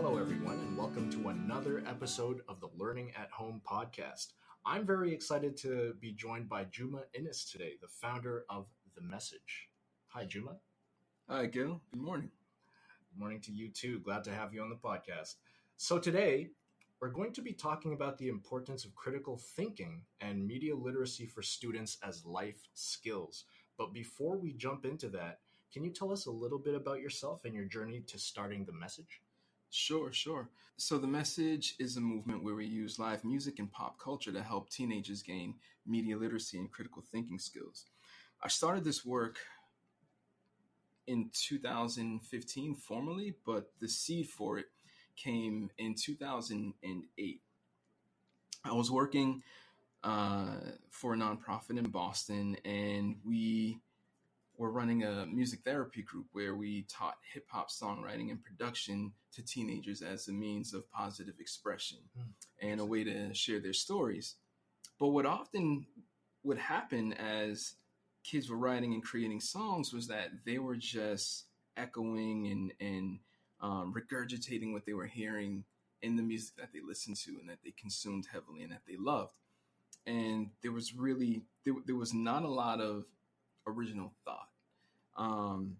Hello, everyone, and welcome to another episode of the Learning at Home podcast. I'm very excited to be joined by Juma Innes today, the founder of The Message. Hi, Juma. Hi, Gil. Good morning. Good morning to you too. Glad to have you on the podcast. So, today we're going to be talking about the importance of critical thinking and media literacy for students as life skills. But before we jump into that, can you tell us a little bit about yourself and your journey to starting The Message? Sure, sure. So, The Message is a movement where we use live music and pop culture to help teenagers gain media literacy and critical thinking skills. I started this work in 2015 formally, but the seed for it came in 2008. I was working uh, for a nonprofit in Boston, and we were running a music therapy group where we taught hip hop songwriting and production to teenagers as a means of positive expression mm. and a way to share their stories. But what often would happen as kids were writing and creating songs was that they were just echoing and and um, regurgitating what they were hearing in the music that they listened to and that they consumed heavily and that they loved. And there was really there, there was not a lot of original thought. Um,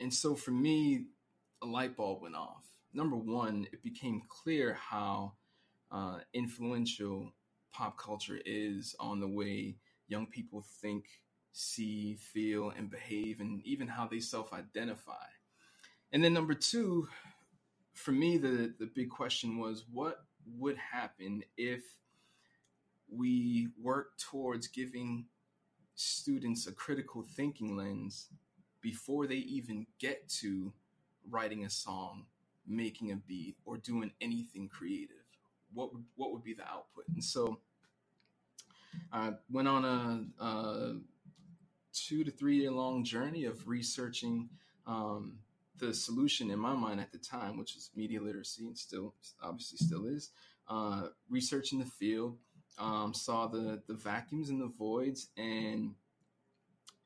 and so for me, a light bulb went off. Number one, it became clear how uh, influential pop culture is on the way young people think, see, feel, and behave, and even how they self identify. And then number two, for me, the, the big question was what would happen if we work towards giving students a critical thinking lens before they even get to writing a song, making a beat, or doing anything creative? What would what would be the output? And so I went on a, a two to three year long journey of researching um, the solution in my mind at the time, which was media literacy, and still obviously still is, uh, researching the field, um, saw the the vacuums and the voids, and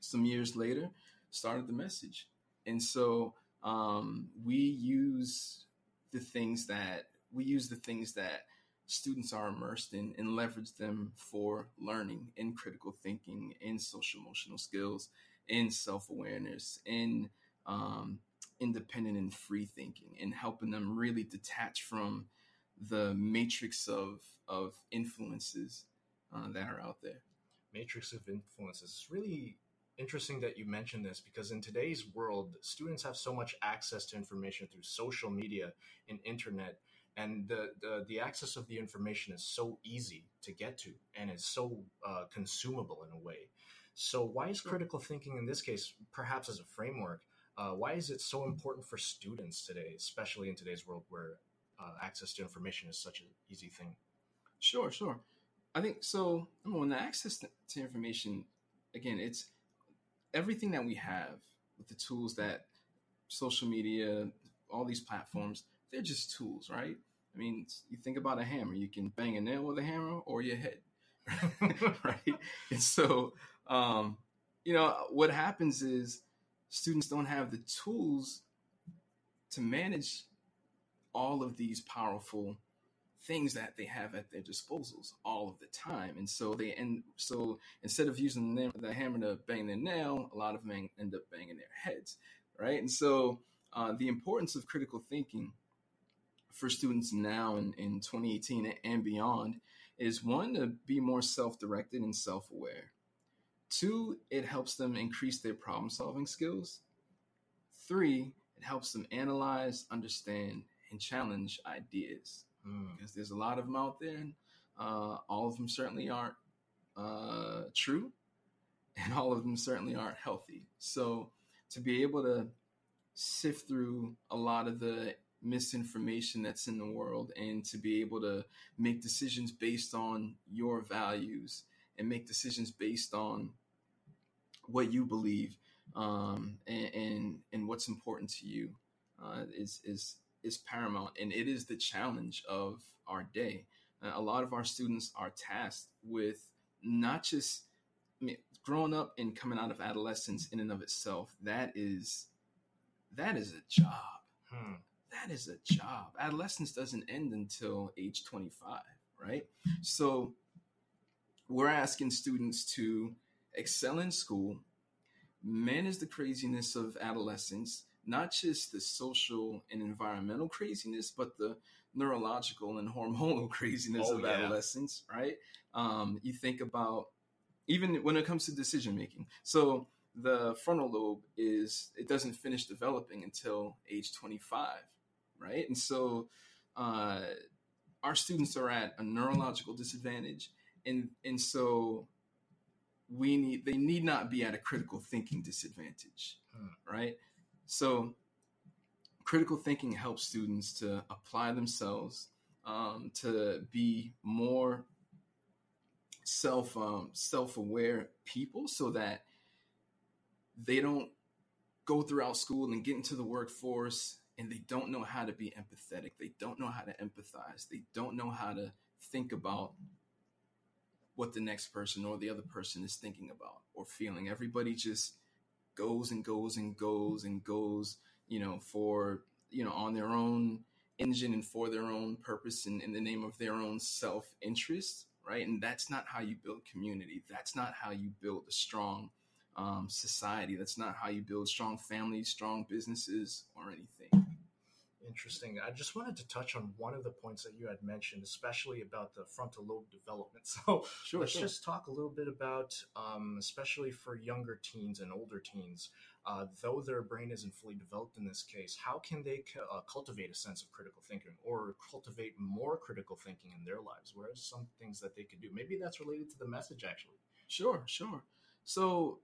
some years later started the message. And so um, we use the things that we use the things that students are immersed in and leverage them for learning in critical thinking, in social emotional skills, in self awareness, in um, independent and free thinking and helping them really detach from the matrix of of influences uh, that are out there. Matrix of influences. It's really interesting that you mentioned this because in today's world, students have so much access to information through social media and internet, and the the, the access of the information is so easy to get to, and it's so uh, consumable in a way. So, why is critical thinking in this case, perhaps as a framework, uh, why is it so important for students today, especially in today's world where uh, access to information is such an easy thing? Sure, sure. I think so. One, the access to information, again, it's everything that we have with the tools that social media, all these platforms, they're just tools, right? I mean, you think about a hammer, you can bang a nail with a hammer or your head, right? And so, um, you know, what happens is students don't have the tools to manage all of these powerful things that they have at their disposals all of the time. And so they and so instead of using the hammer to bang their nail a lot of them end up banging their heads right? And so uh, the importance of critical thinking for students now in, in 2018 and beyond is one to be more self-directed and self-aware. Two, it helps them increase their problem solving skills. Three, it helps them analyze, understand, and challenge ideas. Mm. Because there's a lot of them out there. And, uh, all of them certainly aren't uh, true, and all of them certainly aren't healthy. So, to be able to sift through a lot of the misinformation that's in the world and to be able to make decisions based on your values and make decisions based on what you believe um, and, and, and what's important to you uh, is is is paramount, and it is the challenge of our day. Uh, a lot of our students are tasked with not just I mean, growing up and coming out of adolescence in and of itself. That is that is a job. Hmm. that is a job. Adolescence doesn't end until age 25, right? So we're asking students to excel in school, manage the craziness of adolescence, not just the social and environmental craziness, but the neurological and hormonal craziness Oh, of yeah. adolescence, right? Um, you think about even when it comes to decision making. So the frontal lobe is it doesn't finish developing until age 25, right? And so uh, our students are at a neurological disadvantage, and and so we need they need not be at a critical thinking disadvantage, Hmm. right? So critical thinking helps students to apply themselves um, to be more self um, self aware people, so that they don't go throughout school and get into the workforce and they don't know how to be empathetic. They don't know how to empathize. They don't know how to think about what the next person or the other person is thinking about or feeling. Everybody just goes and goes and goes and goes, you know, for, you know, on their own engine and for their own purpose and in the name of their own self interest, right? And that's not how you build community. That's not how you build a strong um, society. That's not how you build strong families, strong businesses, or anything. Interesting. I just wanted to touch on one of the points that you had mentioned, especially about the frontal lobe development. So Sure, let's sure. just talk a little bit about, um, especially for younger teens and older teens, uh, though their brain isn't fully developed in this case, how can they uh, cultivate a sense of critical thinking or cultivate more critical thinking in their lives? What are some things that they could do? Maybe that's related to the message, actually. Sure, sure. So,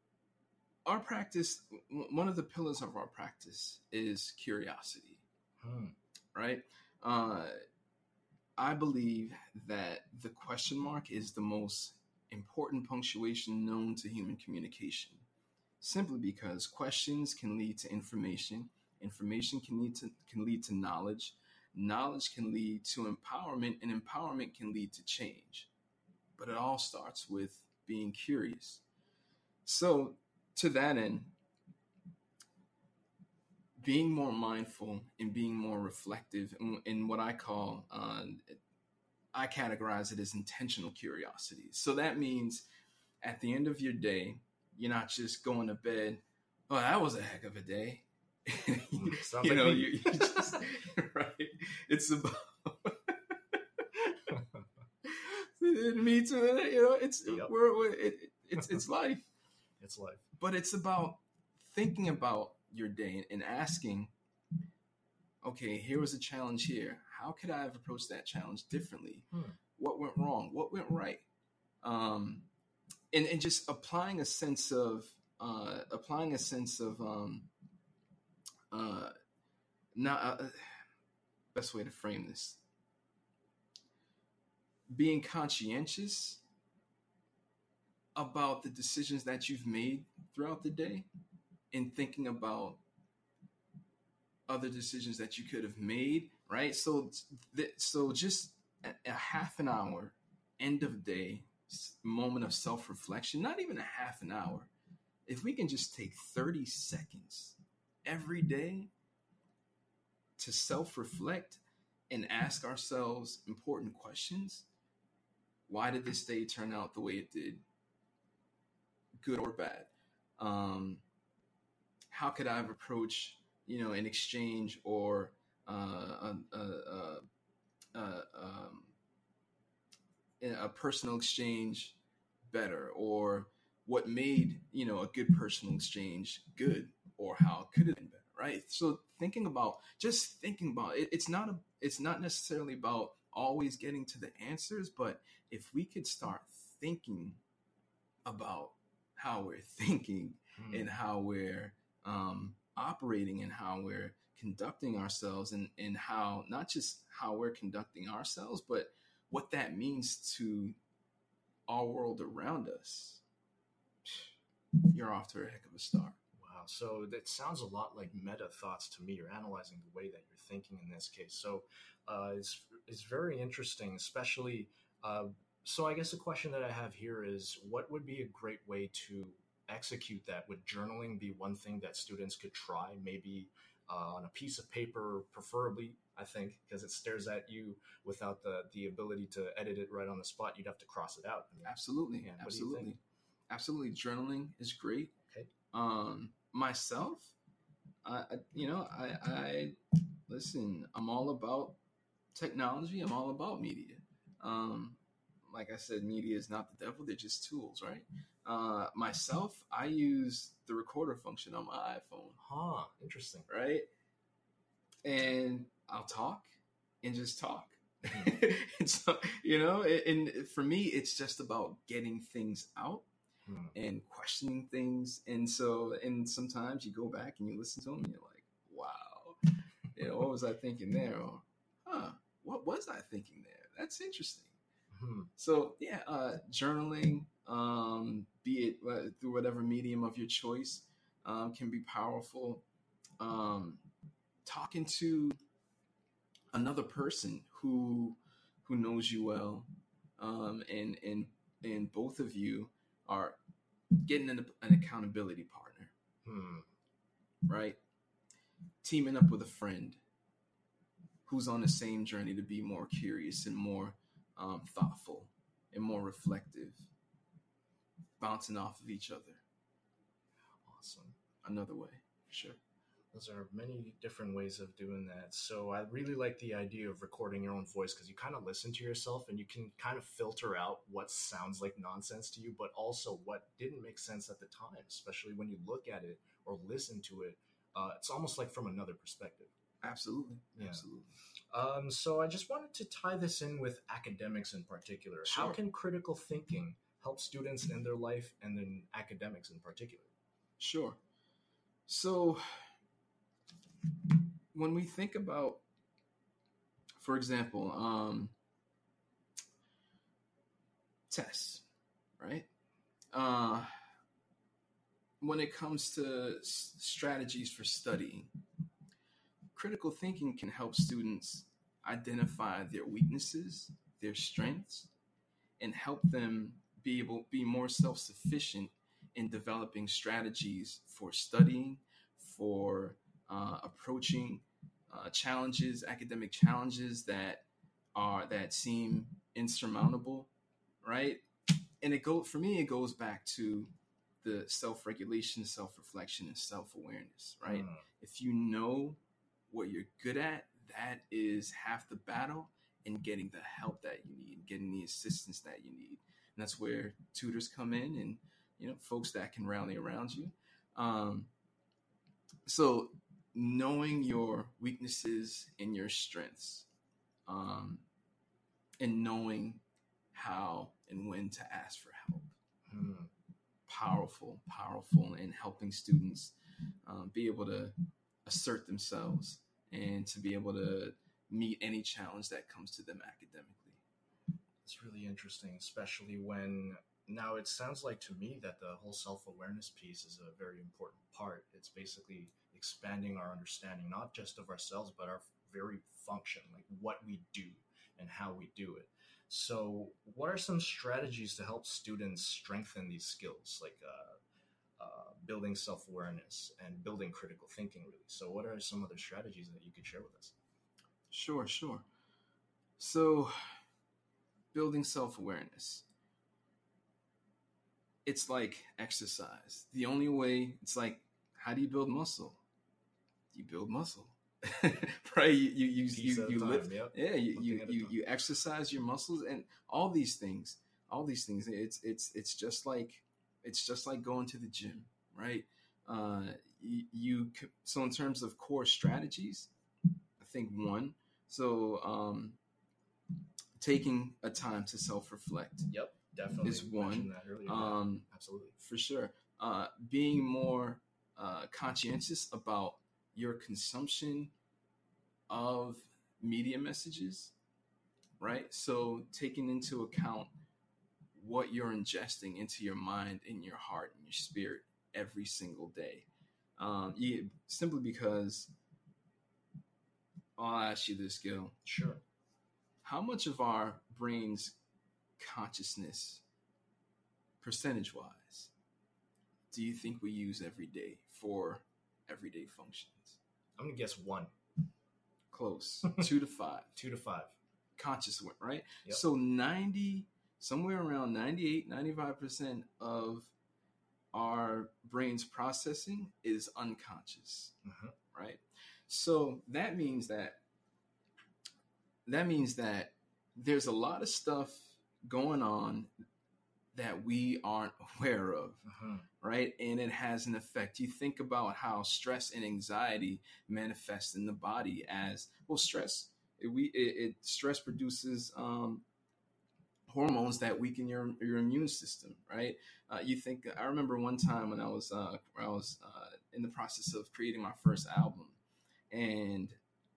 our practice, one of the pillars of our practice is curiosity, Right? Uh, I believe that the question mark is the most important punctuation known to human communication, simply because questions can lead to information, information can lead to can lead to knowledge, knowledge can lead to empowerment, and empowerment can lead to change. But it all starts with being curious. So, to that end, being more mindful and being more reflective in, in what I call, uh, I categorize it as intentional curiosity. So that means at the end of your day, you're not just going to bed, oh, that was a heck of a day. Sounds you like know, you, you just, right? It's about. Me too. You know, it's Yep. we're, we're it, it's it's life It's life. but it's about thinking about your day and asking okay here was a challenge here. How could i have approached that challenge differently? Hmm. what went wrong? What went right? Um, and, and just applying a sense of uh, applying a sense of um, uh, not uh, best way to frame this. Being conscientious about the decisions that you've made throughout the day and thinking about other decisions that you could have made right? So th- so just a, a half an hour end of day moment of self-reflection not even a half an hour. If we can just take 30 seconds every day to self-reflect and ask ourselves important questions why did this day turn out the way it did good or bad? Um, how could i have approached you know an exchange or uh, a, a, a, um, a personal exchange better or what made you know a good personal exchange good or how could it have been better right so thinking about just thinking about it, it's not a it's not necessarily about always getting to the answers but if we could start thinking about how we're thinking Hmm. and how we're um, operating and how we're conducting ourselves and, and how not just how we're conducting ourselves but what that means to our world around us you're off to a heck of a start Wow. So that sounds a lot like meta thoughts to me. You're analyzing the way that you're thinking in this case. So uh, it's, it's very interesting, especially. Uh, so I guess the question that I have here is what would be a great way to execute that? Would journaling be one thing that students could try? Maybe uh, on a piece of paper, preferably. I think because it stares at you without the the ability to edit it right on the spot. You'd have to cross it out. I mean, Absolutely, Yeah, what do you think? absolutely, absolutely. Journaling is great. Okay. Um, myself, I, I you know, I, I listen. I'm all about technology. I'm all about media. Um, like I said, media is not the devil. They're just tools, right? Uh, myself, I use the recorder function on my iPhone, huh? Interesting. right? And I'll talk and just talk. Hmm. and so, you know, and and for me, it's just about getting things out Hmm. and questioning things. And so, and sometimes you go back and you listen to them and you're like, wow, you know, what was I thinking there? Or, huh, what was I thinking there? That's interesting. Hmm. So yeah, uh, journaling, um, be it uh, through whatever medium of your choice, um, can be powerful. Um, talking to another person who who knows you well, um, and and and both of you are getting an, an accountability partner, Hmm. right? Teaming up with a friend who's on the same journey to be more curious and more um, thoughtful and more reflective, bouncing off of each other. Awesome. Another way, sure. Those are many different ways of doing that. So I really like the idea of recording your own voice because you kind of listen to yourself and you can kind of filter out what sounds like nonsense to you, but also what didn't make sense at the time, especially when you look at it or listen to it. Uh, it's almost like from another perspective. Absolutely, Yeah. absolutely. Um, so I just wanted to tie this in with academics in particular. How can critical thinking help students in their life and then academics in particular? Sure. So, when we think about, for example, um, tests, right? Uh, when it comes to s- strategies for studying, critical thinking can help students identify their weaknesses, their strengths, and help them be able be more self-sufficient in developing strategies for studying, for uh, approaching uh, challenges, academic challenges that are that seem insurmountable, right? And it go for me, it goes back to the self-regulation, self-reflection, and self-awareness, right? Hmm. If you know what you're good at, that is half the battle in getting the help that you need, getting the assistance that you need. And that's where tutors come in and you know folks that can rally around you. Um, so knowing your weaknesses and your strengths, um, and knowing how and when to ask for help, Hmm. powerful, powerful in helping students um, be able to assert themselves and to be able to meet any challenge that comes to them academically. It's really interesting, especially when now it sounds like to me that the whole self awareness piece is a very important part. It's basically expanding our understanding, not just of ourselves, but our very function, like what we do and how we do it. So, what are some strategies to help students strengthen these skills, like uh, building self awareness and building critical thinking, really? So, what are some other strategies that you could share with us? Sure, sure. So, building self awareness. It's like exercise. The only way, it's like, how do you build muscle? You build muscle, right? You you you you, you time, lift, yep. yeah. You you thing at a you, you exercise your muscles and all these things. All these things. It's it's it's just like it's just like going to the gym, right? Uh, you, you so in terms of core strategies, I think one. So um, taking a time to self reflect Yep, definitely. Is one. Um, Absolutely. for sure. Uh, being more uh, conscientious about your consumption of media messages, right? So taking into account what you're ingesting into your mind, in your heart, and your spirit every single day. Um, you, simply because I'll ask you this, Gil Sure. how much of our brain's consciousness percentage wise do you think we use every day for everyday functions I'm gonna guess one, Close. Two to five. two to five. Conscious one, right? Yep. So 90, somewhere around 98, 95% of our brain's processing is unconscious, Mhm. right? So that means that that means that there's a lot of stuff going on that we aren't aware of Mhm. right? And it has an effect. You think about how stress and anxiety manifest in the body as well. Stress, it, we it, it stress produces um, hormones that weaken your your immune system, right? Uh, you think I remember one time when I was uh, I was uh, in the process of creating my first album, and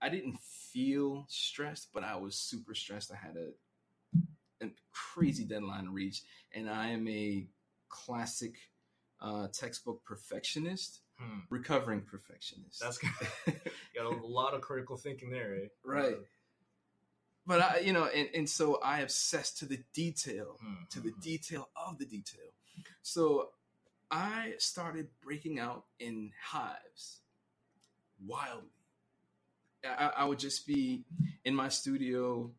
I didn't feel stressed, but I was super stressed. I had a, a crazy deadline to reach, and I am a classic uh, textbook perfectionist, Hmm. recovering perfectionist. That's good. got a lot of critical thinking there, eh? Right. But I, you know, and, and so I obsess to the detail, Hmm, to the hmm, detail of the detail. So I started breaking out in hives wildly. I, I would just be in my studio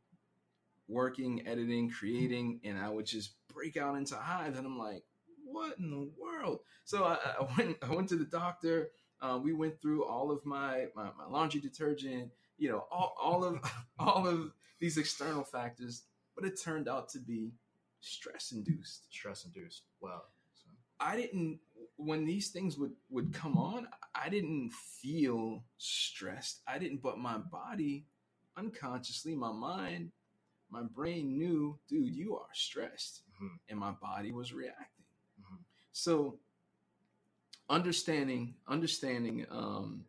working, editing, creating, and I would just break out into hives. And I'm like, what in the world? So I, I went, I went to the doctor. Uh, we went through all of my, my, my laundry detergent, you know, all, all of all of these external factors, but it turned out to be stress induced. Stress induced. Wow. So, I didn't when these things would would come on, I didn't feel stressed. I didn't, but my body, unconsciously, my mind, my brain knew, dude, you are stressed, mhm, and my body was reacting. mhm. So understanding understanding um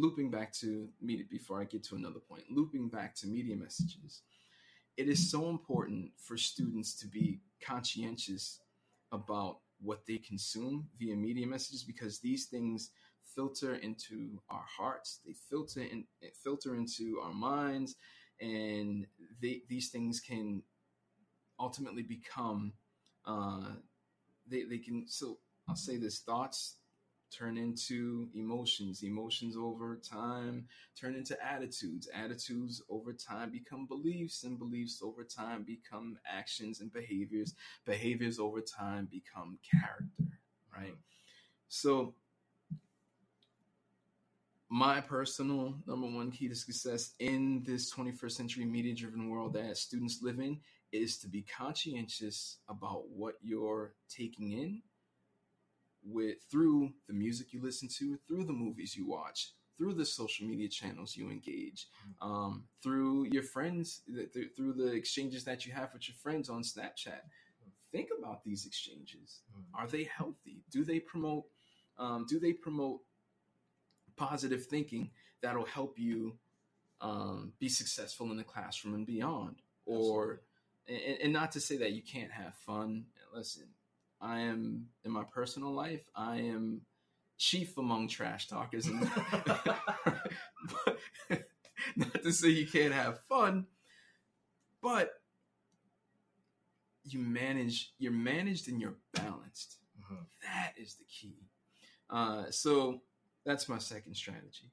looping back to media before I get to another point, looping back to media messages. It is so important for students to be conscientious about what they consume via media messages because these things filter into our hearts, they filter in filter into our minds, and they, these things can ultimately become uh, they, they can so I'll say this thoughts turn into emotions. Emotions over time turn into attitudes. Attitudes over time become beliefs and beliefs over time become actions and behaviors. Behaviors over time become character right? So my personal number one key to success in this 21st century media driven world that students live in is to be conscientious about what you're taking in with through the music you listen to, through the movies you watch, through the social media channels you engage, um, through your friends, th- through the exchanges that you have with your friends on Snapchat. Think about these exchanges. Mhm. Are they healthy? Do they promote? Um, do they promote positive thinking that'll help you um, be successful in the classroom and beyond? Or and, and not to say that you can't have fun. Listen, I am in my personal life. I am chief among trash talkers, and not to say you can't have fun, but you manage. You're managed and you're balanced. Mhm. That is the key. Uh, so that's my second strategy.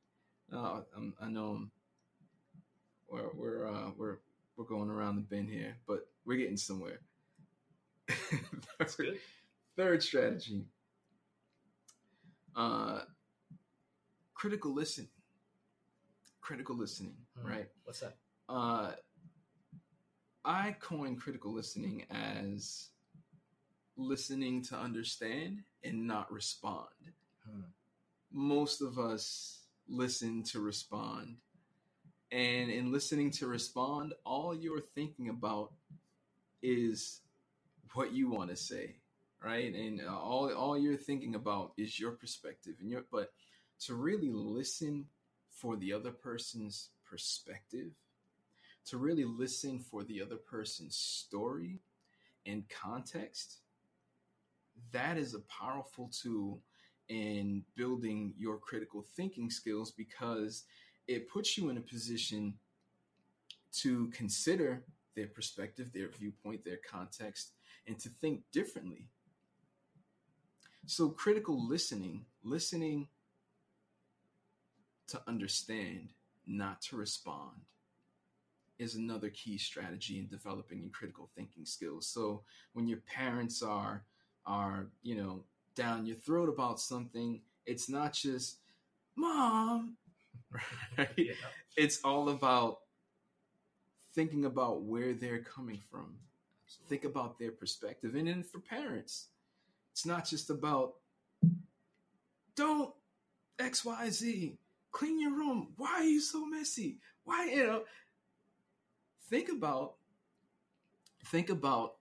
Uh, I know I'm, we're we're uh, we're we're going around the bend here, but we're getting somewhere. That's good. Third strategy. Uh, critical listening. Critical listening, Hmm. right? What's that? Uh, I coin critical listening as listening to understand and not respond. Hmm. Most of us listen to respond. And in listening to respond, all you're thinking about is what you want to say, right? And uh, all all you're thinking about is your perspective and your but to really listen for the other person's perspective, to really listen for the other person's story and context, that is a powerful tool in building your critical thinking skills because it puts you in a position to consider their perspective, their viewpoint, their context, and to think differently. So, critical listening, listening to understand, not to respond, is another key strategy in developing your critical thinking skills. So when your parents are are, you know, down your throat about something, it's not just mom, right? Yeah. It's all about thinking about where they're coming from. Absolutely. Think about their perspective. And then for parents, it's not just about don't XYZ, clean your room. Why are you so messy? Why, you know, think about think about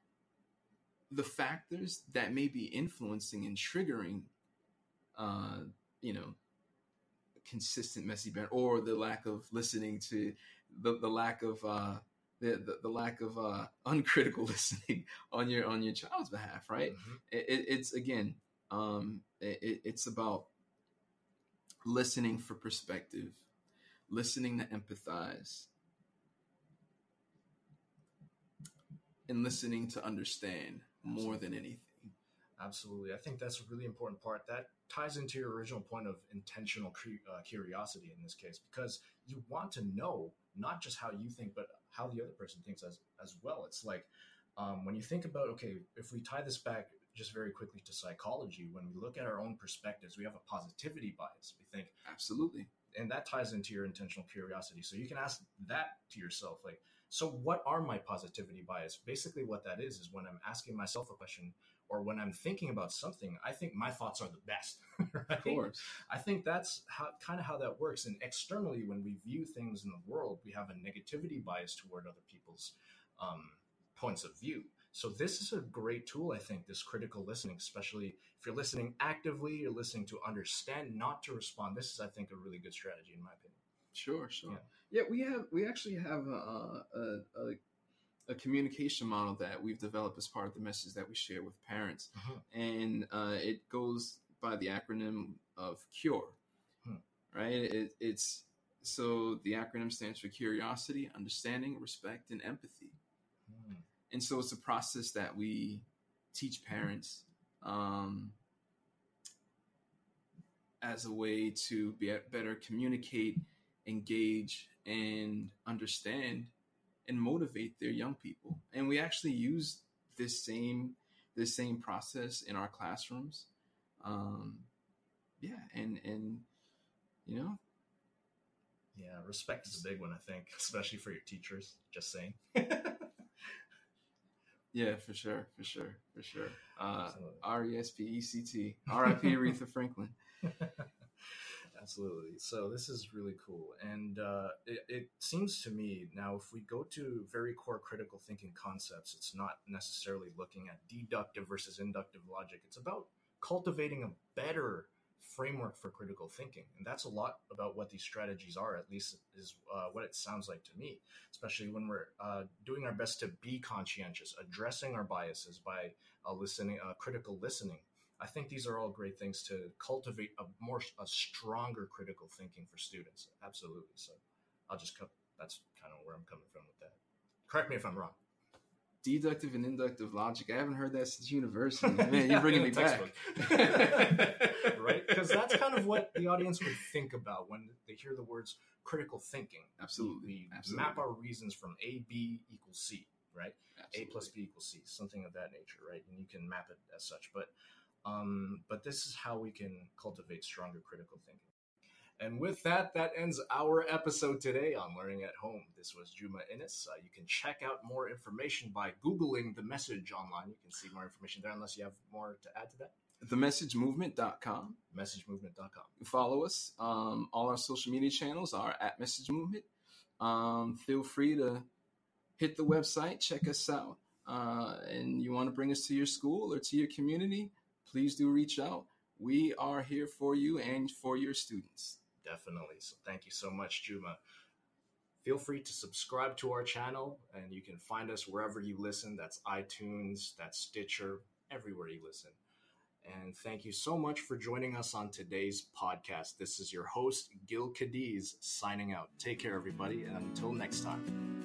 the factors that may be influencing and triggering uh you know consistent messy behavior or the lack of listening to the, the lack of uh the, the, the lack of uh uncritical listening on your on your child's behalf right mm-hmm. it, it's again um it, it's about listening for perspective listening to empathize and listening to understand Absolutely. more than anything. Absolutely. I think that's a really important part. That ties into your original point of intentional uh, curiosity in this case, because you want to know not just how you think, but how the other person thinks as, as well. It's like um, when you think about, okay, if we tie this back just very quickly to psychology, when we look at our own perspectives, we have a positivity bias. We think, absolutely. And that ties into your intentional curiosity. So you can ask that to yourself, like, so, what are my positivity bias? Basically, what that is is when I'm asking myself a question or when I'm thinking about something, I think my thoughts are the best. Right? Of course. I think that's how kind of how that works. And externally, when we view things in the world, we have a negativity bias toward other people's um, points of view. So this is a great tool, I think, this critical listening, especially if you're listening actively, you're listening to understand, not to respond. This is, I think, a really good strategy in my opinion. Sure, sure. Yeah. Yeah, we have we actually have a, a, a, a, communication model that we've developed as part of the message that we share with parents, uh-huh. and uh, it goes by the acronym of CURE. Hmm. Right? It, it's so the acronym stands for curiosity, understanding, respect, and empathy. Hmm. And so it's a process that we teach parents um, as a way to be better communicate, engage, and understand and motivate their young people. And we actually use this same this same process in our classrooms. Um, yeah, and and you know, yeah, respect is a big one, I think, especially for your teachers. Just saying. yeah, for sure, for sure, for sure. Uh, R E S P E C T. R I P Aretha Franklin. Absolutely. So this is really cool, and uh, it, it, seems to me now if we go to very core critical thinking concepts, it's not necessarily looking at deductive versus inductive logic. It's about cultivating a better framework for critical thinking, and that's a lot about what these strategies are. At least is uh, what it sounds like to me, especially when we're uh, doing our best to be conscientious, addressing our biases by uh, listening, critical listening I think these are all great things to cultivate a more a stronger critical thinking for students. Absolutely. So I'll just cut. That's kind of where I'm coming from with that. Correct me if I'm wrong. Deductive and inductive logic. I haven't heard that since university. Man, you're bringing me back. right? Because that's kind of what the audience would think about when they hear the words critical thinking. Absolutely. We, Absolutely. map our reasons from A, B equals C, right? Absolutely. A plus B equals C, something of that nature, right? And you can map it as such. But um, but this is how we can cultivate stronger critical thinking. And with that, that ends our episode today on Learning at Home. This was Juma Innes. Uh, you can check out more information by Googling the message online. You can see more information there, unless you have more to add to that. TheMessageMovement.com. MessageMovement.com. You follow us. Um, all our social media channels are at Message Movement. Um, feel free to hit the website, check us out. Uh, and you want to bring us to your school or to your community, please do reach out. We are here for you and for your students. Definitely. So thank you so much, Juma. Feel free to subscribe to our channel, and you can find us wherever you listen. That's iTunes, that's Stitcher, everywhere you listen. And thank you so much for joining us on today's podcast. This is your host, Gil Cadiz, signing out. Take care, everybody, and until next time.